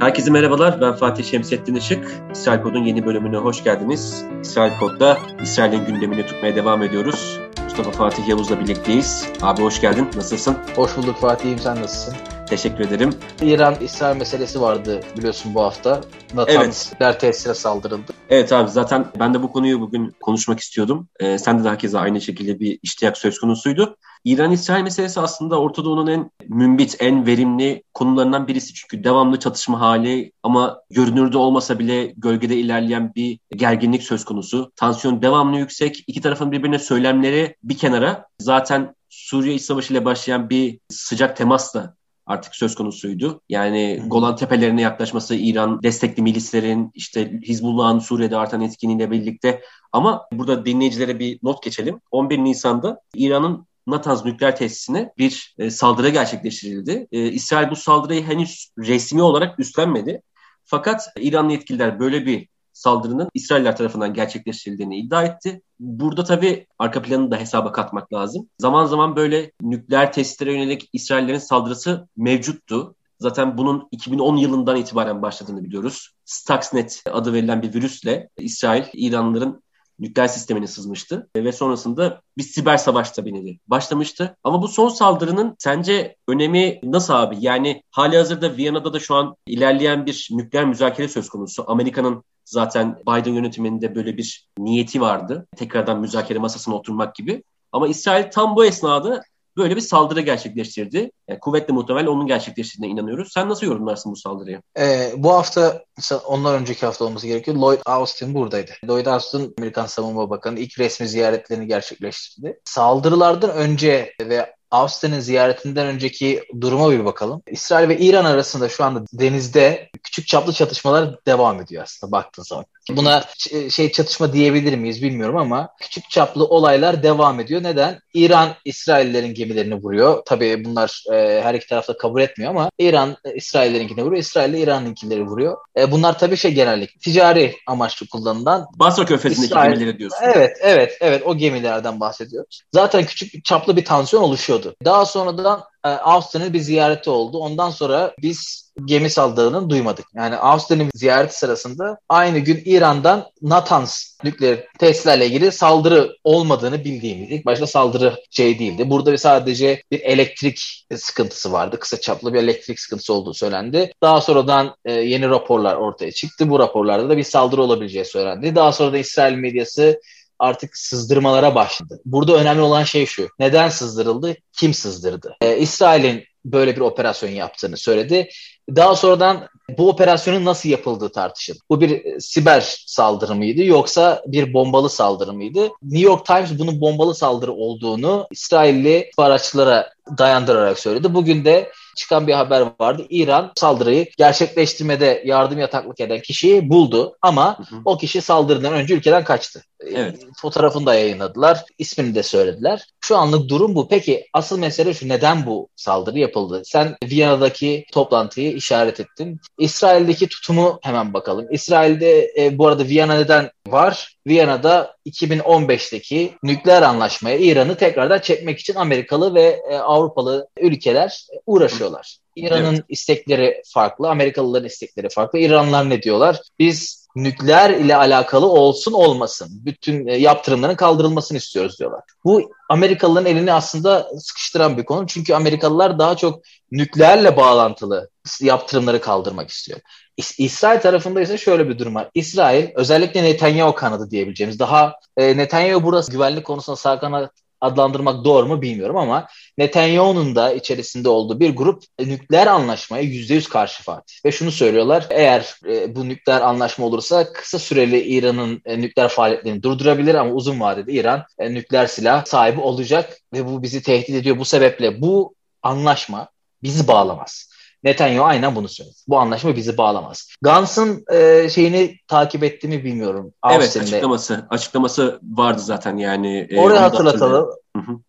Herkese merhabalar, ben Fatih Şemsettin Işık. İsrail Pod'un yeni bölümüne hoş geldiniz. İsrail Pod'da İsrail'in gündemini tutmaya devam ediyoruz. Mustafa Fatih Yavuz'la birlikteyiz. Abi hoş geldin, nasılsın? Hoş bulduk Fatih'im, sen nasılsın? Teşekkür ederim. İran-İsrail meselesi vardı biliyorsun bu hafta. Natanz evet. tesisine saldırıldı. Evet abi zaten ben de bu konuyu bugün konuşmak istiyordum. Ee, sen de herkese aynı şekilde bir iştiyak söz konusuydu. İran-İsrail meselesi aslında Orta Doğu'nun en mümbit, en verimli konularından birisi. Çünkü devamlı çatışma hali ama görünürde olmasa bile gölgede ilerleyen bir gerginlik söz konusu. Tansiyon devamlı yüksek. İki tarafın birbirine söylemleri bir kenara. Zaten Suriye İç Savaşı ile başlayan bir sıcak temasla artık söz konusuydu. Yani Golan Tepelerine yaklaşması İran destekli milislerin işte Hizbullah'ın Suriye'de artan etkinliğiyle birlikte ama burada dinleyicilere bir not geçelim. 11 Nisan'da İran'ın Natanz nükleer tesisine bir e, saldırı gerçekleştirildi. E, İsrail bu saldırıyı henüz resmi olarak üstlenmedi. Fakat İranlı yetkililer böyle bir saldırının İsrailler tarafından gerçekleştirildiğini iddia etti. Burada tabii arka planını da hesaba katmak lazım. Zaman zaman böyle nükleer testlere yönelik İsraillerin saldırısı mevcuttu. Zaten bunun 2010 yılından itibaren başladığını biliyoruz. Stuxnet adı verilen bir virüsle İsrail, İranlıların nükleer sistemine sızmıştı ve sonrasında bir siber savaş tabii başlamıştı. Ama bu son saldırının sence önemi nasıl abi? Yani hali hazırda Viyana'da da şu an ilerleyen bir nükleer müzakere söz konusu. Amerika'nın zaten Biden yönetiminde böyle bir niyeti vardı. Tekrardan müzakere masasına oturmak gibi. Ama İsrail tam bu esnada böyle bir saldırı gerçekleştirdi. Yani kuvvetle muhtemel onun gerçekleştirdiğine inanıyoruz. Sen nasıl yorumlarsın bu saldırıyı? Ee, bu hafta ondan önceki hafta olması gerekiyor. Lloyd Austin buradaydı. Lloyd Austin Amerikan Savunma Bakanı ilk resmi ziyaretlerini gerçekleştirdi. Saldırılardan önce ve Austin'in ziyaretinden önceki duruma bir bakalım. İsrail ve İran arasında şu anda denizde küçük çaplı çatışmalar devam ediyor aslında baktığın zaman. Buna şey çatışma diyebilir miyiz bilmiyorum ama küçük çaplı olaylar devam ediyor. Neden? İran İsraillerin gemilerini vuruyor. Tabii bunlar e, her iki tarafta kabul etmiyor ama İran e, İsraillerinkini vuruyor. İsrail de İran'ınkileri vuruyor. E, bunlar tabii şey genellikle ticari amaçlı kullanılan. Basra Körfezi'ndeki İsrail, gemileri diyorsun. Evet, evet, evet o gemilerden bahsediyoruz. Zaten küçük çaplı bir tansiyon oluşuyordu. Daha sonradan e, Austin'in bir ziyareti oldu. Ondan sonra biz gemi saldırının duymadık. Yani Austin'in ziyareti sırasında aynı gün İran'dan Natanz nükleer tesislerle ilgili saldırı olmadığını bildiğimiz. İlk başta saldırı şey değildi. Burada sadece bir elektrik sıkıntısı vardı. Kısa çaplı bir elektrik sıkıntısı olduğu söylendi. Daha sonradan e, yeni raporlar ortaya çıktı. Bu raporlarda da bir saldırı olabileceği söylendi. Daha sonra da İsrail medyası artık sızdırmalara başladı. Burada önemli olan şey şu. Neden sızdırıldı? Kim sızdırdı? Ee, İsrail'in böyle bir operasyon yaptığını söyledi. Daha sonradan bu operasyonun nasıl yapıldığı tartışıldı. Bu bir e, siber saldırı mıydı yoksa bir bombalı saldırı mıydı? New York Times bunun bombalı saldırı olduğunu İsrailli istihbaratçılara dayandırarak söyledi. Bugün de çıkan bir haber vardı. İran saldırıyı gerçekleştirmede yardım yataklık eden kişiyi buldu ama hı hı. o kişi saldırıdan önce ülkeden kaçtı. Evet. Fotoğrafını da yayınladılar. ismini de söylediler. Şu anlık durum bu. Peki asıl mesele şu neden bu saldırı yapıldı? Sen Viyana'daki toplantıyı işaret ettin. İsrail'deki tutumu hemen bakalım. İsrail'de e, bu arada Viyana neden var? Viyana'da 2015'teki nükleer anlaşmaya İran'ı tekrardan çekmek için Amerikalı ve e, Avrupalı ülkeler uğraşıyorlar. İran'ın evet. istekleri farklı, Amerikalıların istekleri farklı. İranlılar ne diyorlar? Biz nükleer ile alakalı olsun olmasın. Bütün e, yaptırımların kaldırılmasını istiyoruz diyorlar. Bu Amerikalıların elini aslında sıkıştıran bir konu. Çünkü Amerikalılar daha çok nükleerle bağlantılı yaptırımları kaldırmak istiyor. İs- İsrail tarafında ise şöyle bir durum var. İsrail özellikle Netanyahu kanadı diyebileceğimiz daha e, Netanyahu burası güvenlik konusunda sağ kanat adlandırmak doğru mu bilmiyorum ama Netanyahu'nun da içerisinde olduğu bir grup nükleer anlaşmaya %100 karşı Fatih. Ve şunu söylüyorlar eğer e, bu nükleer anlaşma olursa kısa süreli İran'ın e, nükleer faaliyetlerini durdurabilir ama uzun vadede İran e, nükleer silah sahibi olacak ve bu bizi tehdit ediyor. Bu sebeple bu anlaşma bizi bağlamaz. Netanyahu aynen bunu söyledi. Bu anlaşma bizi bağlamaz. Gans'ın e, şeyini takip ettiğimi bilmiyorum. Evet açıklaması. Açıklaması vardı zaten yani. E, Oraya hatırlatalım.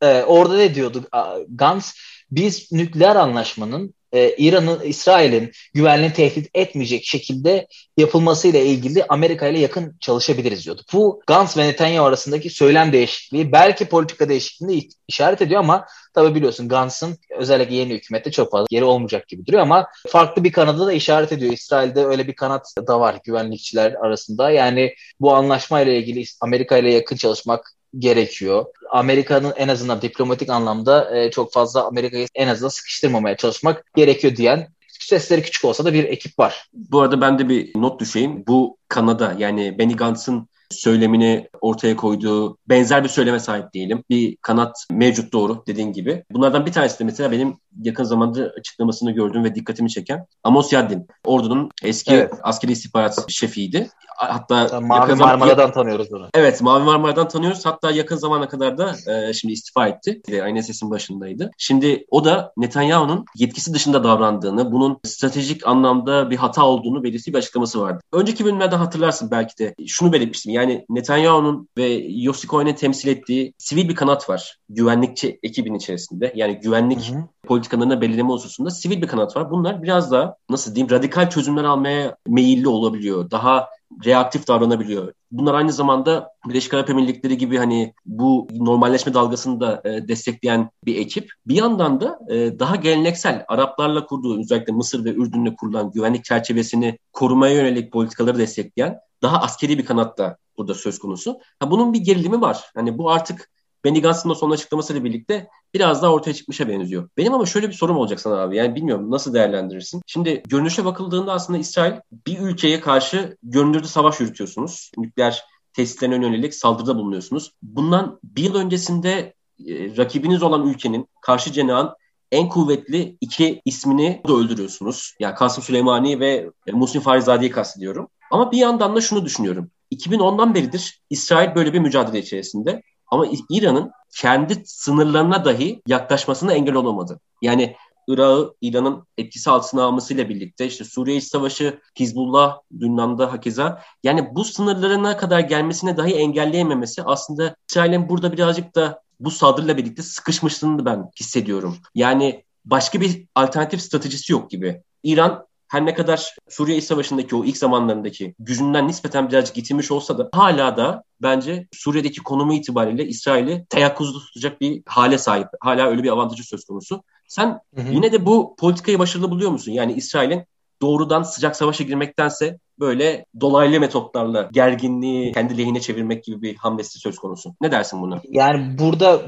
E, orada ne diyordu Gans? Biz nükleer anlaşmanın e, İran'ın, İsrail'in güvenliğini tehdit etmeyecek şekilde yapılmasıyla ilgili Amerika ile yakın çalışabiliriz diyordu. Bu Gantz ve Netanyahu arasındaki söylem değişikliği belki politika değişikliğini işaret ediyor ama tabi biliyorsun Gantz'ın özellikle yeni hükümette çok fazla yeri olmayacak gibi duruyor ama farklı bir kanada da işaret ediyor. İsrail'de öyle bir kanat da var güvenlikçiler arasında. Yani bu anlaşma ile ilgili Amerika ile yakın çalışmak gerekiyor. Amerika'nın en azından diplomatik anlamda e, çok fazla Amerika'yı en azından sıkıştırmamaya çalışmak gerekiyor diyen sesleri küçük olsa da bir ekip var. Bu arada ben de bir not düşeyim. Bu Kanada yani Benny Gantz'ın söylemini ortaya koyduğu benzer bir söyleme sahip diyelim. Bir kanat mevcut doğru dediğin gibi. Bunlardan bir tanesi de mesela benim yakın zamanda açıklamasını gördüğüm ve dikkatimi çeken Amos Yaddin. Ordu'nun eski evet. askeri istihbarat şefiydi. Hatta Mavi Marmara'dan tanıyoruz onu. Evet Mavi Marmara'dan tanıyoruz. Hatta yakın zamana kadar da e, şimdi istifa etti. Aynı sesin başındaydı. Şimdi o da Netanyahu'nun yetkisi dışında davrandığını, bunun stratejik anlamda bir hata olduğunu belirttiği bir açıklaması vardı. Önceki bölümlerde hatırlarsın belki de şunu belirtmiştim. Yani Netanyahu'nun ve Yossi Cohen'in temsil ettiği sivil bir kanat var. Güvenlikçi ekibin içerisinde. Yani güvenlik hı hı. Politikalarına belirleme hususunda sivil bir kanat var. Bunlar biraz daha nasıl diyeyim radikal çözümler almaya meyilli olabiliyor. Daha reaktif davranabiliyor. Bunlar aynı zamanda Birleşik Arap Emirlikleri gibi hani bu normalleşme dalgasını da e, destekleyen bir ekip. Bir yandan da e, daha geleneksel Araplarla kurduğu özellikle Mısır ve Ürdün'le kurulan güvenlik çerçevesini korumaya yönelik politikaları destekleyen daha askeri bir kanat da burada söz konusu. Ha, bunun bir gerilimi var. Hani bu artık Benny Gantz'ın da son açıklamasıyla birlikte biraz daha ortaya çıkmışa benziyor. Benim ama şöyle bir sorum olacak sana abi. Yani bilmiyorum nasıl değerlendirirsin. Şimdi görünüşe bakıldığında aslında İsrail bir ülkeye karşı görünürde savaş yürütüyorsunuz. Nükleer tesislerine yönelik saldırıda bulunuyorsunuz. Bundan bir yıl öncesinde e, rakibiniz olan ülkenin karşı cenahın en kuvvetli iki ismini de öldürüyorsunuz. Yani Kasım Süleymani ve Muhsin Farizade'yi kastediyorum. Ama bir yandan da şunu düşünüyorum. 2010'dan beridir İsrail böyle bir mücadele içerisinde. Ama İran'ın kendi sınırlarına dahi yaklaşmasına engel olamadı. Yani Irak'ı İran'ın etkisi altına almasıyla birlikte işte Suriye İç Savaşı, Hizbullah, Lübnan'da hakeza yani bu sınırlarına kadar gelmesine dahi engelleyememesi aslında İsrail'in burada birazcık da bu saldırıyla birlikte sıkışmışlığını ben hissediyorum. Yani başka bir alternatif stratejisi yok gibi. İran her ne kadar Suriye İç Savaşı'ndaki o ilk zamanlarındaki gücünden nispeten birazcık getirmiş olsa da hala da bence Suriye'deki konumu itibariyle İsrail'i teyakkuzda tutacak bir hale sahip. Hala öyle bir avantajı söz konusu. Sen hı hı. yine de bu politikayı başarılı buluyor musun? Yani İsrail'in doğrudan sıcak savaşa girmektense böyle dolaylı metotlarla gerginliği kendi lehine çevirmek gibi bir hamlesi söz konusu. Ne dersin buna? Yani burada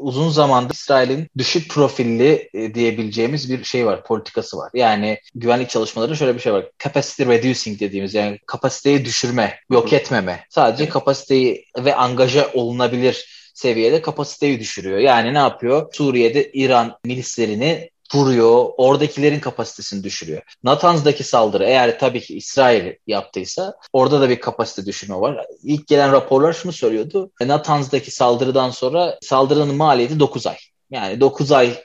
uzun zamandır İsrail'in düşük profilli e, diyebileceğimiz bir şey var, politikası var. Yani güvenlik çalışmaları şöyle bir şey var. Capacity reducing dediğimiz yani kapasiteyi düşürme, yok etmeme. Sadece evet. kapasiteyi ve angaja olunabilir seviyede kapasiteyi düşürüyor. Yani ne yapıyor? Suriye'de İran milislerini vuruyor. Oradakilerin kapasitesini düşürüyor. Natanz'daki saldırı eğer tabii ki İsrail yaptıysa orada da bir kapasite düşürme var. İlk gelen raporlar şunu söylüyordu. Natanz'daki saldırıdan sonra saldırının maliyeti 9 ay. Yani 9 ay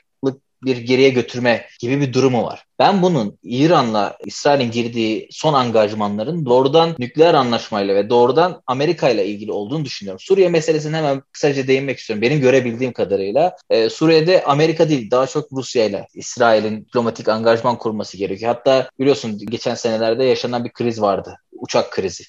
bir geriye götürme gibi bir durumu var. Ben bunun İran'la İsrail'in girdiği son angajmanların doğrudan nükleer anlaşmayla ve doğrudan Amerika ile ilgili olduğunu düşünüyorum. Suriye meselesine hemen kısaca değinmek istiyorum. Benim görebildiğim kadarıyla e, Suriye'de Amerika değil daha çok Rusya ile İsrail'in diplomatik angajman kurması gerekiyor. Hatta biliyorsun geçen senelerde yaşanan bir kriz vardı uçak krizi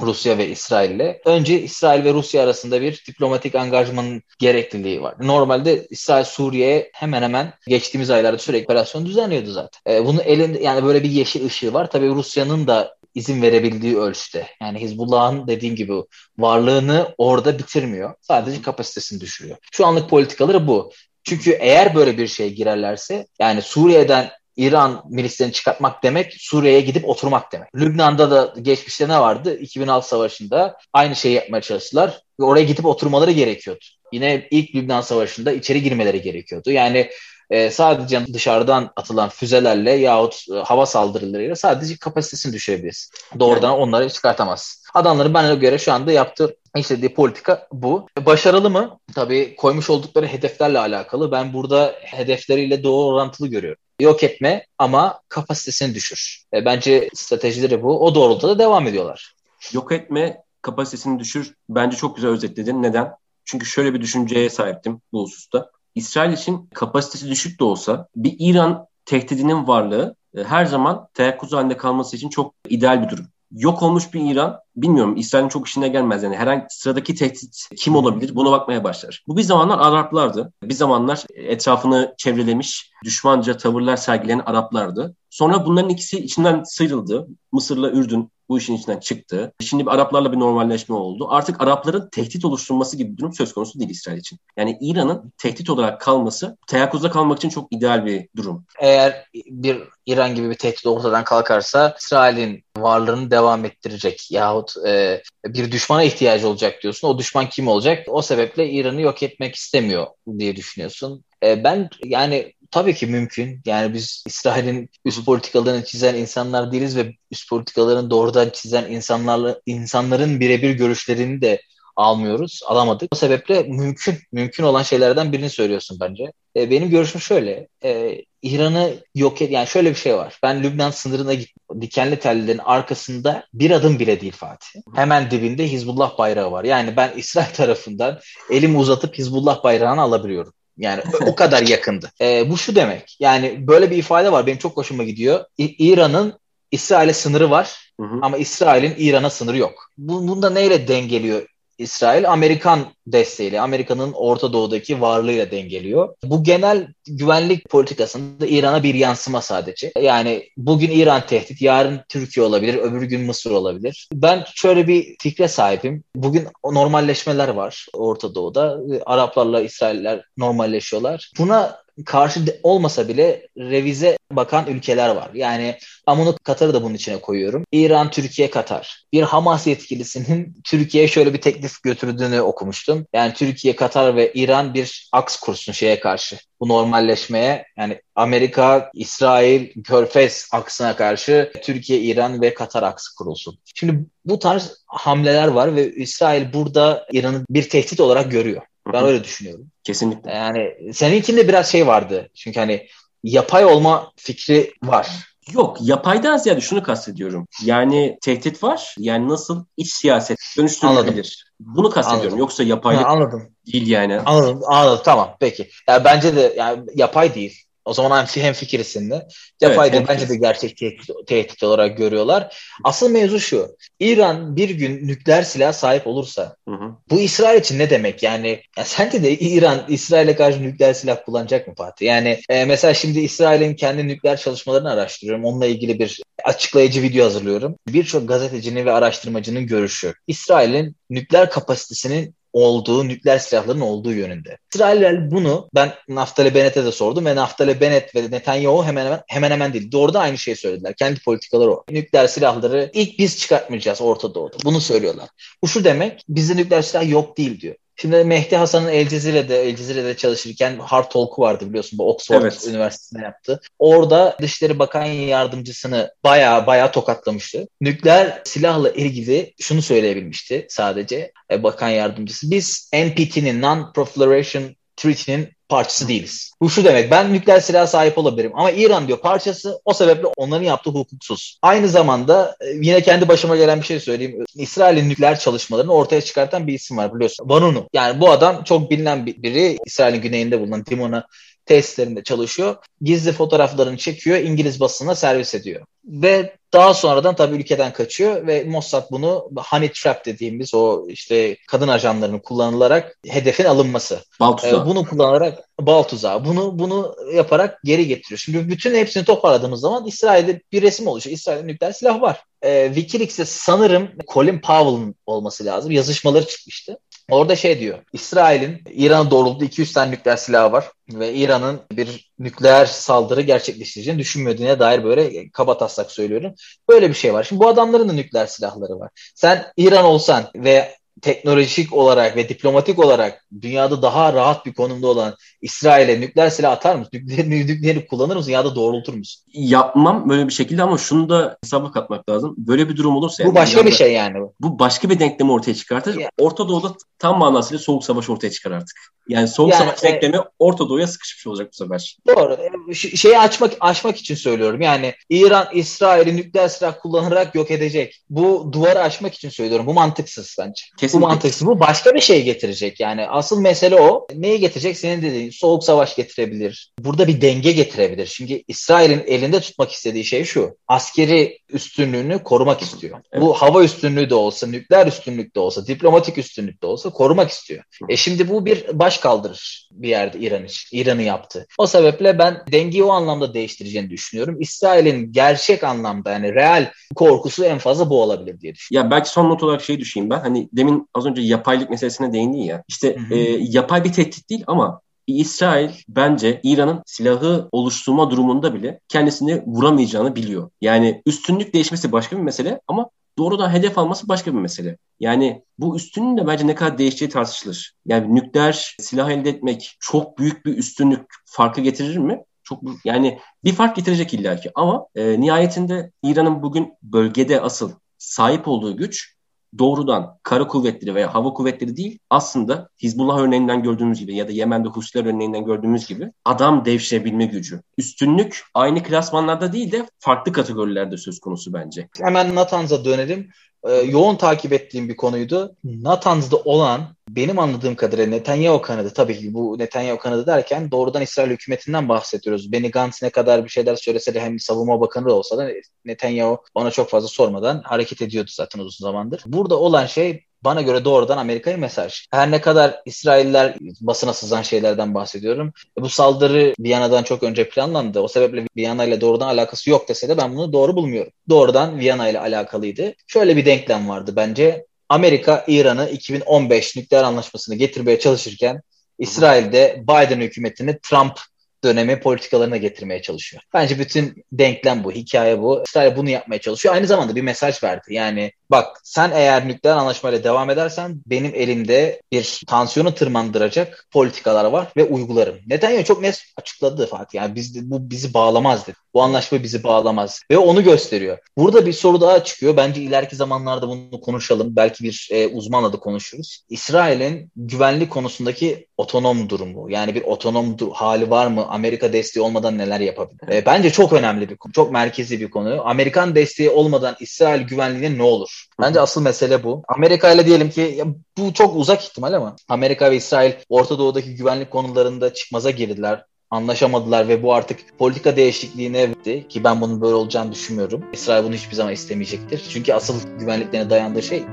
Rusya ve İsrail ile. Önce İsrail ve Rusya arasında bir diplomatik angajmanın gerekliliği var. Normalde İsrail Suriye'ye hemen hemen geçtiğimiz aylarda sürekli operasyon düzenliyordu zaten. E, bunun elinde yani böyle bir yeşil ışığı var. Tabii Rusya'nın da izin verebildiği ölçüde. Yani Hizbullah'ın dediğim gibi varlığını orada bitirmiyor. Sadece kapasitesini düşürüyor. Şu anlık politikaları bu. Çünkü eğer böyle bir şeye girerlerse yani Suriye'den İran milislerini çıkartmak demek Suriye'ye gidip oturmak demek. Lübnan'da da geçmişte ne vardı? 2006 savaşında aynı şeyi yapmaya çalıştılar ve oraya gidip oturmaları gerekiyordu. Yine ilk Lübnan savaşında içeri girmeleri gerekiyordu. Yani e, sadece dışarıdan atılan füzelerle yahut e, hava saldırılarıyla sadece kapasitesini düşürebiliriz. Doğrudan yani. onları çıkartamaz. Adamların bana göre şu anda yaptığı istediği politika bu. Başarılı mı? Tabii koymuş oldukları hedeflerle alakalı. Ben burada hedefleriyle doğru orantılı görüyorum yok etme ama kapasitesini düşür. E, bence stratejileri bu. O doğrultuda da devam ediyorlar. Yok etme, kapasitesini düşür. Bence çok güzel özetledin. Neden? Çünkü şöyle bir düşünceye sahiptim bu hususta. İsrail için kapasitesi düşük de olsa bir İran tehdidinin varlığı e, her zaman teyakkuz halinde kalması için çok ideal bir durum yok olmuş bir İran bilmiyorum İsrail'in çok işine gelmez yani herhangi sıradaki tehdit kim olabilir buna bakmaya başlar. Bu bir zamanlar Araplardı. Bir zamanlar etrafını çevrelemiş düşmanca tavırlar sergileyen Araplardı. Sonra bunların ikisi içinden sıyrıldı. Mısır'la Ürdün bu işin içinden çıktı. Şimdi bir Araplarla bir normalleşme oldu. Artık Arapların tehdit oluşturması gibi bir durum söz konusu değil İsrail için. Yani İran'ın tehdit olarak kalması teyakkuzda kalmak için çok ideal bir durum. Eğer bir İran gibi bir tehdit ortadan kalkarsa İsrail'in varlığını devam ettirecek yahut e, bir düşmana ihtiyacı olacak diyorsun. O düşman kim olacak? O sebeple İran'ı yok etmek istemiyor diye düşünüyorsun. E, ben yani tabii ki mümkün. Yani biz İsrail'in üst politikalarını çizen insanlar değiliz ve üst politikalarını doğrudan çizen insanlarla insanların birebir görüşlerini de almıyoruz, alamadık. O sebeple mümkün, mümkün olan şeylerden birini söylüyorsun bence. E, benim görüşüm şöyle, e, İran'ı yok et, yani şöyle bir şey var. Ben Lübnan sınırına gittim. Dikenli tellerin arkasında bir adım bile değil Fatih. Hemen dibinde Hizbullah bayrağı var. Yani ben İsrail tarafından elimi uzatıp Hizbullah bayrağını alabiliyorum. Yani o kadar yakındı. E, bu şu demek. Yani böyle bir ifade var. Benim çok hoşuma gidiyor. İ- İran'ın İsrail'e sınırı var hı hı. ama İsrail'in İran'a sınırı yok. Bu, bunda neyle dengeliyor İsrail Amerikan desteğiyle, Amerika'nın Orta Doğu'daki varlığıyla dengeliyor. Bu genel güvenlik politikasında İran'a bir yansıma sadece. Yani bugün İran tehdit, yarın Türkiye olabilir, öbür gün Mısır olabilir. Ben şöyle bir fikre sahibim. Bugün normalleşmeler var Orta Doğu'da. Araplarla İsrailler normalleşiyorlar. Buna karşı olmasa bile revize bakan ülkeler var. Yani ben bunu Katar'ı da bunun içine koyuyorum. İran, Türkiye, Katar. Bir Hamas yetkilisinin Türkiye'ye şöyle bir teklif götürdüğünü okumuştum. Yani Türkiye, Katar ve İran bir aks kursun şeye karşı. Bu normalleşmeye yani Amerika, İsrail, Körfez aksına karşı Türkiye, İran ve Katar aksı kurulsun. Şimdi bu tarz hamleler var ve İsrail burada İran'ı bir tehdit olarak görüyor. Ben öyle düşünüyorum. Kesinlikle. Yani seninkinde biraz şey vardı. Çünkü hani yapay olma fikri var. Yok yapaydan ziyade şunu kastediyorum. Yani tehdit var. Yani nasıl iç siyaset dönüştürülebilir. Bunu kastediyorum. Anladım. Yoksa yapaylık ha, anladım. değil yani. Anladım. Anladım. Tamam. Peki. Yani bence de yani yapay değil. O zaman hem, hem fikir seninle. Yapay evet, bence de gerçek tehdit, tehdit olarak görüyorlar. Asıl mevzu şu. İran bir gün nükleer silah sahip olursa hı hı. Bu İsrail için ne demek? Yani ya sence de İran İsrail'e karşı nükleer silah kullanacak mı Fatih? Yani e, mesela şimdi İsrail'in kendi nükleer çalışmalarını araştırıyorum. Onunla ilgili bir açıklayıcı video hazırlıyorum. Birçok gazetecinin ve araştırmacının görüşü. İsrail'in nükleer kapasitesinin olduğu, nükleer silahların olduğu yönünde. İsrailler bunu ben Naftali Bennett'e de sordum ve Naftali Bennett ve Netanyahu hemen hemen hemen hemen değil. Doğrudan aynı şeyi söylediler. Kendi politikaları o. Nükleer silahları ilk biz çıkartmayacağız Orta Doğu'da. Bunu söylüyorlar. Bu şu demek bizde nükleer silah yok değil diyor. Şimdi Mehdi Hasan'ın El Cezire'de, El Cezire'de çalışırken Hard Talk'u vardı biliyorsun bu Oxford evet. Üniversitesi'nde yaptı. Orada Dışişleri Bakan Yardımcısını baya baya tokatlamıştı. Nükleer silahla ilgili şunu söyleyebilmişti sadece e, Bakan Yardımcısı. Biz NPT'nin Non-Proliferation Treaty'nin parçası değiliz. Bu şu demek ben nükleer silah sahip olabilirim ama İran diyor parçası o sebeple onların yaptığı hukuksuz. Aynı zamanda e, yine kendi başıma gelen bir şey söyleyeyim. İsrail'in nükleer çalışmalarını ortaya çıkartan bir isim var biliyorsun. Vanunu. Yani bu adam çok bilinen biri. İsrail'in güneyinde bulunan Dimona tesislerinde çalışıyor. Gizli fotoğraflarını çekiyor, İngiliz basınına servis ediyor. Ve daha sonradan tabii ülkeden kaçıyor ve Mossad bunu honey trap dediğimiz o işte kadın ajanlarının kullanılarak hedefin alınması. Bal tuzağı. Ee, bunu kullanarak bal tuzağı. Bunu bunu yaparak geri getiriyor. Şimdi bütün hepsini toparladığımız zaman İsrail'de bir resim oluşuyor. İsrail'de nükleer silah var. Ee, Wikileaks'te sanırım Colin Powell'ın olması lazım. Yazışmaları çıkmıştı. Orada şey diyor. İsrail'in İran'a doğrulttuğu 200 tane nükleer silahı var ve İran'ın bir nükleer saldırı gerçekleştireceğini düşünmediğine dair böyle kaba taslak söylüyorum. Böyle bir şey var. Şimdi bu adamların da nükleer silahları var. Sen İran olsan ve teknolojik olarak ve diplomatik olarak dünyada daha rahat bir konumda olan İsrail'e nükleer silah atar mısın? Nükleer, nükleeri kullanır mısın ya da doğrultur musun? Yapmam böyle bir şekilde ama şunu da hesaba katmak lazım. Böyle bir durum olursa... Bu yani, başka bir şey yani. Bu başka bir denklemi ortaya çıkartır. Yani. Orta Doğu'da tam manasıyla soğuk savaş ortaya çıkar artık. Yani soğuk yani, savaş e, denklemi Orta Doğu'ya sıkışmış olacak bu sefer. Doğru. E, şeyi açmak açmak için söylüyorum. Yani İran İsrail'i nükleer silah kullanarak yok edecek. Bu duvarı açmak için söylüyorum. Bu mantıksız bence. Kesinlikle Kesinlikle. Bu mantıksız. Bu başka bir şey getirecek. Yani asıl mesele o. Neyi getirecek? Senin dediğin soğuk savaş getirebilir. Burada bir denge getirebilir. Çünkü İsrail'in elinde tutmak istediği şey şu. Askeri üstünlüğünü korumak istiyor. Evet. Bu hava üstünlüğü de olsa, nükleer üstünlük de olsa, diplomatik üstünlük de olsa korumak istiyor. E şimdi bu bir baş kaldırır bir yerde İran için. İran'ı yaptı. O sebeple ben dengeyi o anlamda değiştireceğini düşünüyorum. İsrail'in gerçek anlamda yani real korkusu en fazla bu olabilir diye düşünüyorum. Ya belki son not olarak şey düşüneyim ben. Hani demin az önce yapaylık meselesine değindin ya. İşte e, yapay bir tehdit değil ama İsrail bence İran'ın silahı oluşturma durumunda bile kendisini vuramayacağını biliyor. Yani üstünlük değişmesi başka bir mesele ama doğrudan hedef alması başka bir mesele. Yani bu üstünlüğün de bence ne kadar değişeceği tartışılır. Yani nükleer silah elde etmek çok büyük bir üstünlük farkı getirir mi? Çok yani bir fark getirecek illaki ama e, nihayetinde İran'ın bugün bölgede asıl sahip olduğu güç doğrudan kara kuvvetleri veya hava kuvvetleri değil aslında Hizbullah örneğinden gördüğümüz gibi ya da Yemen'de Husiler örneğinden gördüğümüz gibi adam devşirebilme gücü. Üstünlük aynı klasmanlarda değil de farklı kategorilerde söz konusu bence. Hemen Natanz'a dönelim e, yoğun takip ettiğim bir konuydu. Natanz'da olan benim anladığım kadarıyla Netanyahu kanadı tabii ki bu Netanyahu kanadı derken doğrudan İsrail hükümetinden bahsediyoruz. Benny Gantz ne kadar bir şeyler söylese de hem savunma bakanı olsa da Netanyahu ona çok fazla sormadan hareket ediyordu zaten uzun zamandır. Burada olan şey bana göre doğrudan Amerika'ya mesaj. Her ne kadar İsrailler basına sızan şeylerden bahsediyorum. Bu saldırı Viyana'dan çok önce planlandı. O sebeple Viyana ile doğrudan alakası yok dese de ben bunu doğru bulmuyorum. Doğrudan Viyana ile alakalıydı. Şöyle bir denklem vardı bence. Amerika İran'ı 2015 nükleer anlaşmasını getirmeye çalışırken İsrail'de Biden hükümetini Trump dönemi politikalarına getirmeye çalışıyor. Bence bütün denklem bu, hikaye bu. İsrail bunu yapmaya çalışıyor. Aynı zamanda bir mesaj verdi. Yani bak sen eğer nükleer anlaşmayla devam edersen benim elimde bir tansiyonu tırmandıracak politikalar var ve uygularım. Neden ya çok net açıkladı Fatih. Yani biz, bu bizi bağlamaz dedi. Bu anlaşma bizi bağlamaz. Ve onu gösteriyor. Burada bir soru daha çıkıyor. Bence ileriki zamanlarda bunu konuşalım. Belki bir e, uzmanla da konuşuruz. İsrail'in güvenlik konusundaki otonom durumu. Yani bir otonom hali var mı? Amerika desteği olmadan neler yapabilir? E, bence çok önemli bir konu. Çok merkezi bir konu. Amerikan desteği olmadan İsrail güvenliğine ne olur? Bence asıl mesele bu. Amerika ile diyelim ki bu çok uzak ihtimal ama Amerika ve İsrail Orta Doğu'daki güvenlik konularında çıkmaza girdiler anlaşamadılar ve bu artık politika değişikliğine gitti ki ben bunun böyle olacağını düşünmüyorum. İsrail bunu hiçbir zaman istemeyecektir. Çünkü asıl güvenliklerine dayandığı şey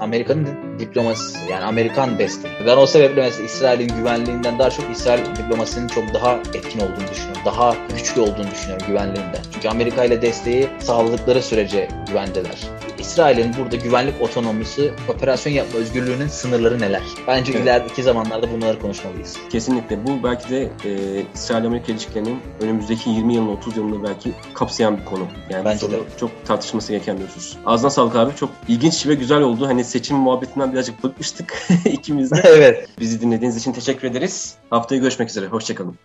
Amerika'nın diplomasisi yani Amerikan desteği. Ben o sebeple mesela İsrail'in güvenliğinden daha çok İsrail diplomasinin çok daha etkin olduğunu düşünüyorum. Daha güçlü olduğunu düşünüyorum güvenliğinden. Çünkü Amerika ile desteği sağladıkları sürece güvendeler. İsrail'in burada güvenlik otonomisi, operasyon yapma özgürlüğünün sınırları neler? Bence evet. ileriki zamanlarda bunları konuşmalıyız. Kesinlikle. Bu belki de e, İsrail-Amerika ilişkilerinin önümüzdeki 20 yılın 30 yılını belki kapsayan bir konu. Yani Bence de. Çok tartışması gereken bir husus. Ağzına sağlık abi. Çok ilginç ve güzel oldu. Hani seçim muhabbetinden birazcık bıkmıştık ikimiz de. evet. Bizi dinlediğiniz için teşekkür ederiz. Haftaya görüşmek üzere. Hoşçakalın.